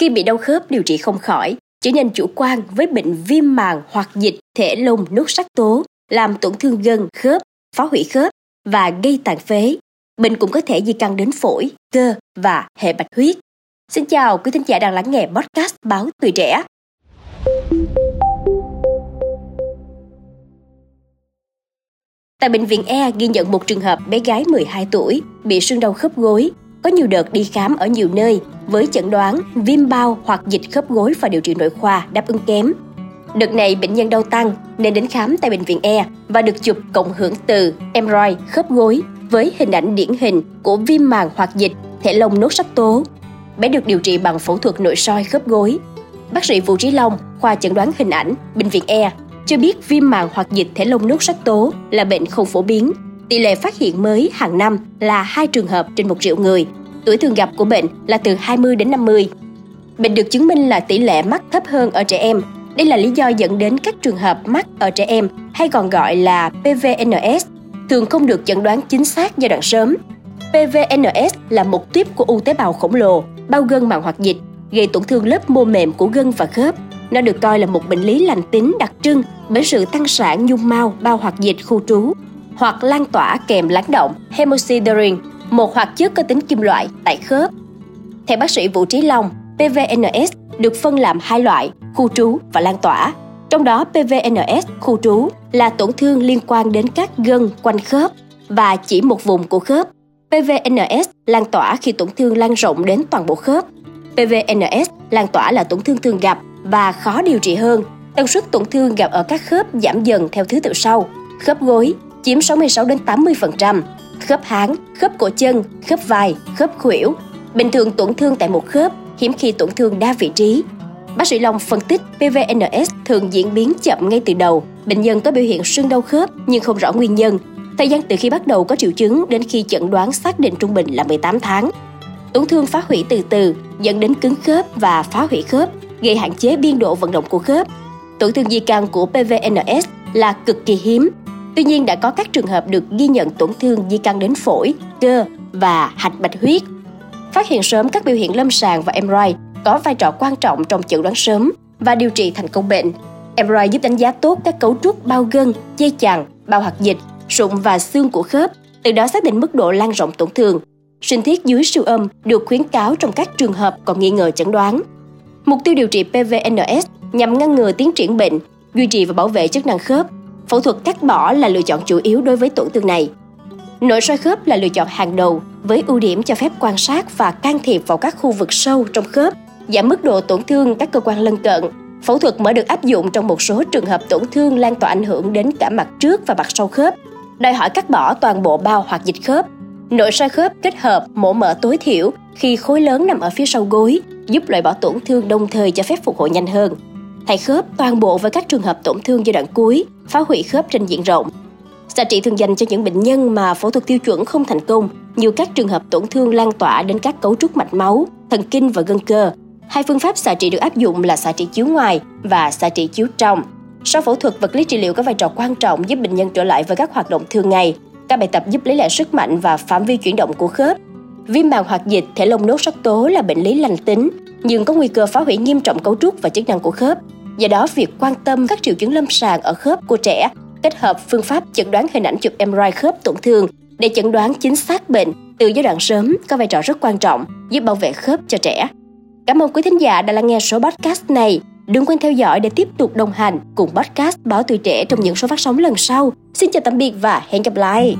Khi bị đau khớp điều trị không khỏi, trở nên chủ quan với bệnh viêm màng hoặc dịch thể lông nốt sắc tố, làm tổn thương gân, khớp, phá hủy khớp và gây tàn phế. Bệnh cũng có thể di căn đến phổi, cơ và hệ bạch huyết. Xin chào quý thính giả đang lắng nghe podcast Báo Tuổi Trẻ. Tại bệnh viện E ghi nhận một trường hợp bé gái 12 tuổi bị sưng đau khớp gối, có nhiều đợt đi khám ở nhiều nơi với chẩn đoán viêm bao hoặc dịch khớp gối và điều trị nội khoa đáp ứng kém. Đợt này bệnh nhân đau tăng nên đến khám tại bệnh viện E và được chụp cộng hưởng từ MRI khớp gối với hình ảnh điển hình của viêm màng hoặc dịch thể lông nốt sắc tố. Bé được điều trị bằng phẫu thuật nội soi khớp gối. Bác sĩ Vũ Trí Long, khoa chẩn đoán hình ảnh, bệnh viện E cho biết viêm màng hoặc dịch thể lông nốt sắc tố là bệnh không phổ biến. Tỷ lệ phát hiện mới hàng năm là 2 trường hợp trên 1 triệu người. Tuổi thường gặp của bệnh là từ 20 đến 50. Bệnh được chứng minh là tỷ lệ mắc thấp hơn ở trẻ em. Đây là lý do dẫn đến các trường hợp mắc ở trẻ em hay còn gọi là PVNS thường không được chẩn đoán chính xác giai đoạn sớm. PVNS là một tuyếp của u tế bào khổng lồ, bao gân màng hoạt dịch, gây tổn thương lớp mô mềm của gân và khớp, nó được coi là một bệnh lý lành tính đặc trưng bởi sự tăng sản nhung mao bao hoạt dịch khu trú hoặc lan tỏa kèm lắng động hemosiderin, một hoạt chất có tính kim loại tại khớp. Theo bác sĩ Vũ Trí Long, PVNS được phân làm hai loại, khu trú và lan tỏa. Trong đó PVNS khu trú là tổn thương liên quan đến các gân quanh khớp và chỉ một vùng của khớp. PVNS lan tỏa khi tổn thương lan rộng đến toàn bộ khớp. PVNS lan tỏa là tổn thương thường gặp và khó điều trị hơn. Tần suất tổn thương gặp ở các khớp giảm dần theo thứ tự sau. Khớp gối chiếm 66 đến 80%, khớp háng, khớp cổ chân, khớp vai, khớp khuỷu. Bình thường tổn thương tại một khớp, hiếm khi tổn thương đa vị trí. Bác sĩ Long phân tích PVNS thường diễn biến chậm ngay từ đầu. Bệnh nhân có biểu hiện sưng đau khớp nhưng không rõ nguyên nhân. Thời gian từ khi bắt đầu có triệu chứng đến khi chẩn đoán xác định trung bình là 18 tháng. Tổn thương phá hủy từ từ dẫn đến cứng khớp và phá hủy khớp gây hạn chế biên độ vận động của khớp. Tổn thương di căn của PVNS là cực kỳ hiếm. Tuy nhiên đã có các trường hợp được ghi nhận tổn thương di căn đến phổi, cơ và hạch bạch huyết. Phát hiện sớm các biểu hiện lâm sàng và MRI có vai trò quan trọng trong chẩn đoán sớm và điều trị thành công bệnh. MRI giúp đánh giá tốt các cấu trúc bao gân, dây chằng, bao hoạt dịch, sụn và xương của khớp, từ đó xác định mức độ lan rộng tổn thương. Sinh thiết dưới siêu âm được khuyến cáo trong các trường hợp còn nghi ngờ chẩn đoán. Mục tiêu điều trị PVNS nhằm ngăn ngừa tiến triển bệnh, duy trì và bảo vệ chức năng khớp. Phẫu thuật cắt bỏ là lựa chọn chủ yếu đối với tổn thương này. Nội soi khớp là lựa chọn hàng đầu với ưu điểm cho phép quan sát và can thiệp vào các khu vực sâu trong khớp, giảm mức độ tổn thương các cơ quan lân cận. Phẫu thuật mới được áp dụng trong một số trường hợp tổn thương lan tỏa ảnh hưởng đến cả mặt trước và mặt sau khớp, đòi hỏi cắt bỏ toàn bộ bao hoặc dịch khớp. Nội soi khớp kết hợp mổ mở tối thiểu khi khối lớn nằm ở phía sau gối, giúp loại bỏ tổn thương đồng thời cho phép phục hồi nhanh hơn. Thay khớp toàn bộ với các trường hợp tổn thương giai đoạn cuối, phá hủy khớp trên diện rộng. Xạ trị thường dành cho những bệnh nhân mà phẫu thuật tiêu chuẩn không thành công, như các trường hợp tổn thương lan tỏa đến các cấu trúc mạch máu, thần kinh và gân cơ. Hai phương pháp xạ trị được áp dụng là xạ trị chiếu ngoài và xạ trị chiếu trong. Sau phẫu thuật, vật lý trị liệu có vai trò quan trọng giúp bệnh nhân trở lại với các hoạt động thường ngày. Các bài tập giúp lấy lại sức mạnh và phạm vi chuyển động của khớp, Viêm màng hoạt dịch thể lông nốt sắc tố là bệnh lý lành tính, nhưng có nguy cơ phá hủy nghiêm trọng cấu trúc và chức năng của khớp. Do đó, việc quan tâm các triệu chứng lâm sàng ở khớp của trẻ kết hợp phương pháp chẩn đoán hình ảnh chụp MRI khớp tổn thương để chẩn đoán chính xác bệnh từ giai đoạn sớm có vai trò rất quan trọng giúp bảo vệ khớp cho trẻ. Cảm ơn quý thính giả đã lắng nghe số podcast này. Đừng quên theo dõi để tiếp tục đồng hành cùng podcast Báo Tuổi Trẻ trong những số phát sóng lần sau. Xin chào tạm biệt và hẹn gặp lại!